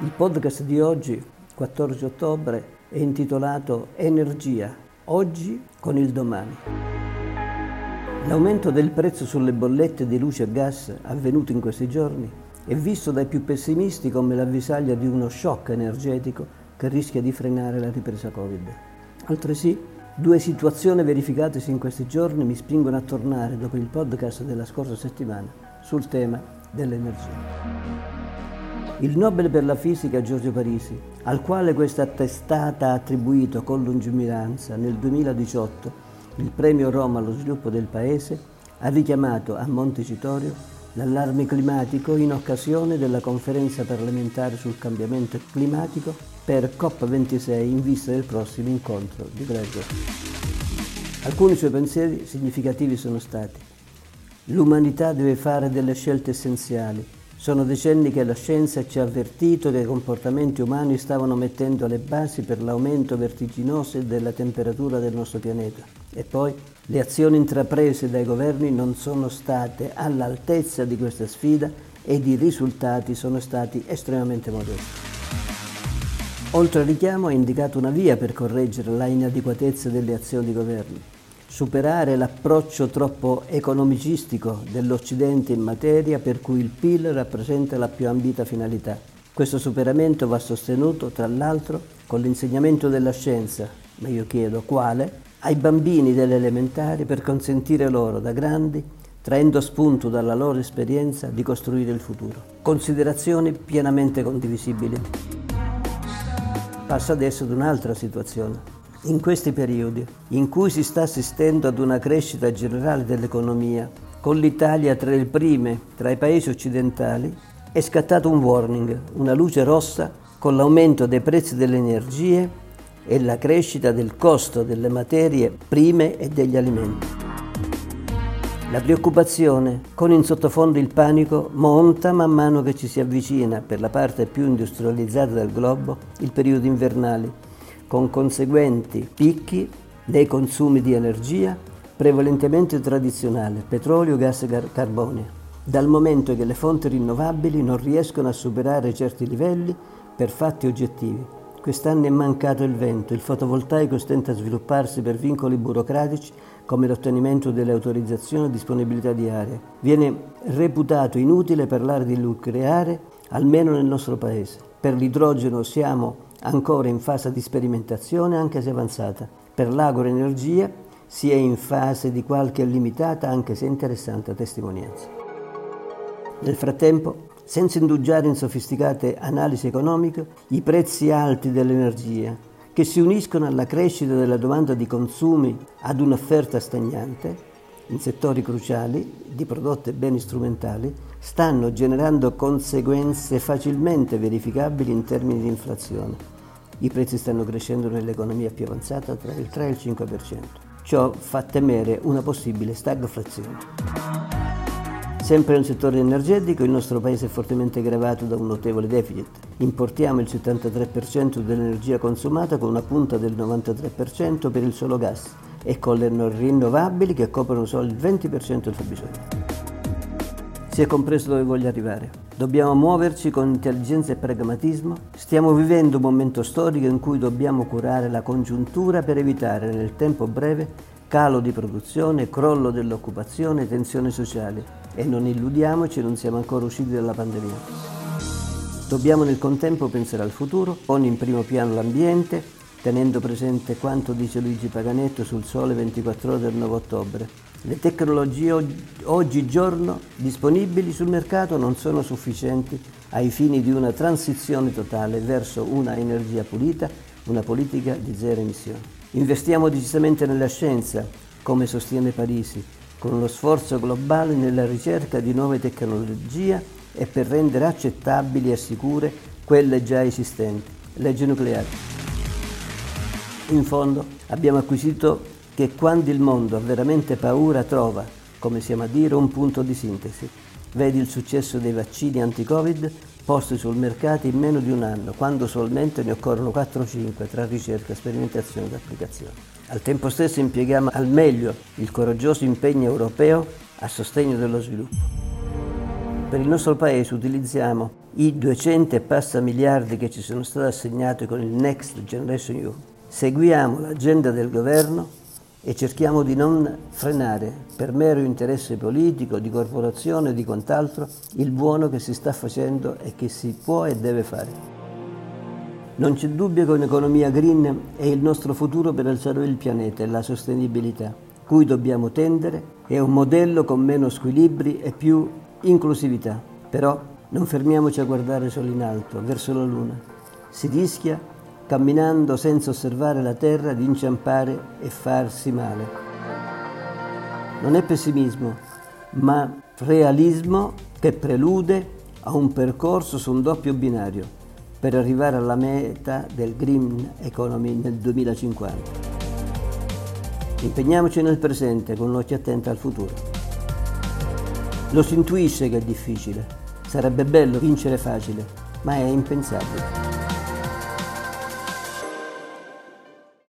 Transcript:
Il podcast di oggi, 14 ottobre, è intitolato Energia, oggi con il domani. L'aumento del prezzo sulle bollette di luce e gas avvenuto in questi giorni è visto dai più pessimisti come l'avvisaglia di uno shock energetico che rischia di frenare la ripresa Covid. Altresì, due situazioni verificatesi in questi giorni mi spingono a tornare dopo il podcast della scorsa settimana sul tema dell'energia. Il Nobel per la fisica Giorgio Parisi, al quale questa testata ha attribuito con lungimiranza nel 2018 il premio Roma allo sviluppo del paese, ha richiamato a Montecitorio l'allarme climatico in occasione della conferenza parlamentare sul cambiamento climatico per COP26 in vista del prossimo incontro di Glasgow. Alcuni suoi pensieri significativi sono stati l'umanità deve fare delle scelte essenziali sono decenni che la scienza ci ha avvertito che i comportamenti umani stavano mettendo le basi per l'aumento vertiginoso della temperatura del nostro pianeta. E poi le azioni intraprese dai governi non sono state all'altezza di questa sfida ed i risultati sono stati estremamente modesti. Oltre al richiamo ha indicato una via per correggere la inadeguatezza delle azioni di governi superare l'approccio troppo economicistico dell'Occidente in materia per cui il PIL rappresenta la più ambita finalità. Questo superamento va sostenuto, tra l'altro, con l'insegnamento della scienza, ma io chiedo quale, ai bambini delle elementari per consentire loro da grandi, traendo spunto dalla loro esperienza, di costruire il futuro. Considerazioni pienamente condivisibili. Passo adesso ad un'altra situazione in questi periodi, in cui si sta assistendo ad una crescita generale dell'economia, con l'Italia tra le prime tra i paesi occidentali, è scattato un warning, una luce rossa con l'aumento dei prezzi delle energie e la crescita del costo delle materie prime e degli alimenti. La preoccupazione, con in sottofondo il panico, monta man mano che ci si avvicina, per la parte più industrializzata del globo, il periodo invernale, con conseguenti picchi nei consumi di energia prevalentemente tradizionale, petrolio, gas e carbone, dal momento che le fonti rinnovabili non riescono a superare certi livelli per fatti oggettivi. Quest'anno è mancato il vento, il fotovoltaico stenta a svilupparsi per vincoli burocratici come l'ottenimento delle autorizzazioni e disponibilità di aree. Viene reputato inutile parlare di nucleare, almeno nel nostro paese. Per l'idrogeno siamo ancora in fase di sperimentazione anche se avanzata. Per l'agroenergia si è in fase di qualche limitata anche se interessante testimonianza. Nel frattempo, senza indugiare in sofisticate analisi economiche, i prezzi alti dell'energia, che si uniscono alla crescita della domanda di consumi ad un'offerta stagnante, in settori cruciali di prodotti e beni strumentali, stanno generando conseguenze facilmente verificabili in termini di inflazione. I prezzi stanno crescendo nell'economia più avanzata tra il 3 e il 5%. Ciò fa temere una possibile stagflazione. Sempre nel settore energetico il nostro paese è fortemente gravato da un notevole deficit. Importiamo il 73% dell'energia consumata con una punta del 93% per il solo gas e con le rinnovabili che coprono solo il 20% del fabbisogno. Si è compreso dove voglio arrivare. Dobbiamo muoverci con intelligenza e pragmatismo. Stiamo vivendo un momento storico in cui dobbiamo curare la congiuntura per evitare nel tempo breve calo di produzione, crollo dell'occupazione, tensioni sociali. E non illudiamoci, non siamo ancora usciti dalla pandemia. Dobbiamo nel contempo pensare al futuro, con in primo piano l'ambiente, tenendo presente quanto dice Luigi Paganetto sul Sole 24 ore del 9 ottobre le tecnologie oggigiorno disponibili sul mercato non sono sufficienti ai fini di una transizione totale verso una energia pulita, una politica di zero emissioni. Investiamo decisamente nella scienza, come sostiene Parisi, con uno sforzo globale nella ricerca di nuove tecnologie e per rendere accettabili e sicure quelle già esistenti. Legge nucleare. In fondo abbiamo acquisito che quando il mondo ha veramente paura trova, come siamo a dire, un punto di sintesi. Vedi il successo dei vaccini anti-Covid posti sul mercato in meno di un anno, quando solamente ne occorrono 4-5 tra ricerca, sperimentazione ed applicazione. Al tempo stesso impieghiamo al meglio il coraggioso impegno europeo a sostegno dello sviluppo. Per il nostro Paese utilizziamo i 200 e passa miliardi che ci sono stati assegnati con il Next Generation EU. Seguiamo l'agenda del governo e cerchiamo di non frenare per mero interesse politico, di corporazione o di quant'altro il buono che si sta facendo e che si può e deve fare. Non c'è dubbio che un'economia green è il nostro futuro per alzare il pianeta e la sostenibilità, cui dobbiamo tendere, è un modello con meno squilibri e più inclusività. Però non fermiamoci a guardare solo in alto, verso la Luna. Si rischia, camminando senza osservare la Terra, di inciampare e farsi male. Non è pessimismo, ma realismo che prelude a un percorso su un doppio binario per arrivare alla meta del Green Economy nel 2050. Impegniamoci nel presente con un occhio attento al futuro. Lo si intuisce che è difficile, sarebbe bello vincere facile, ma è impensabile.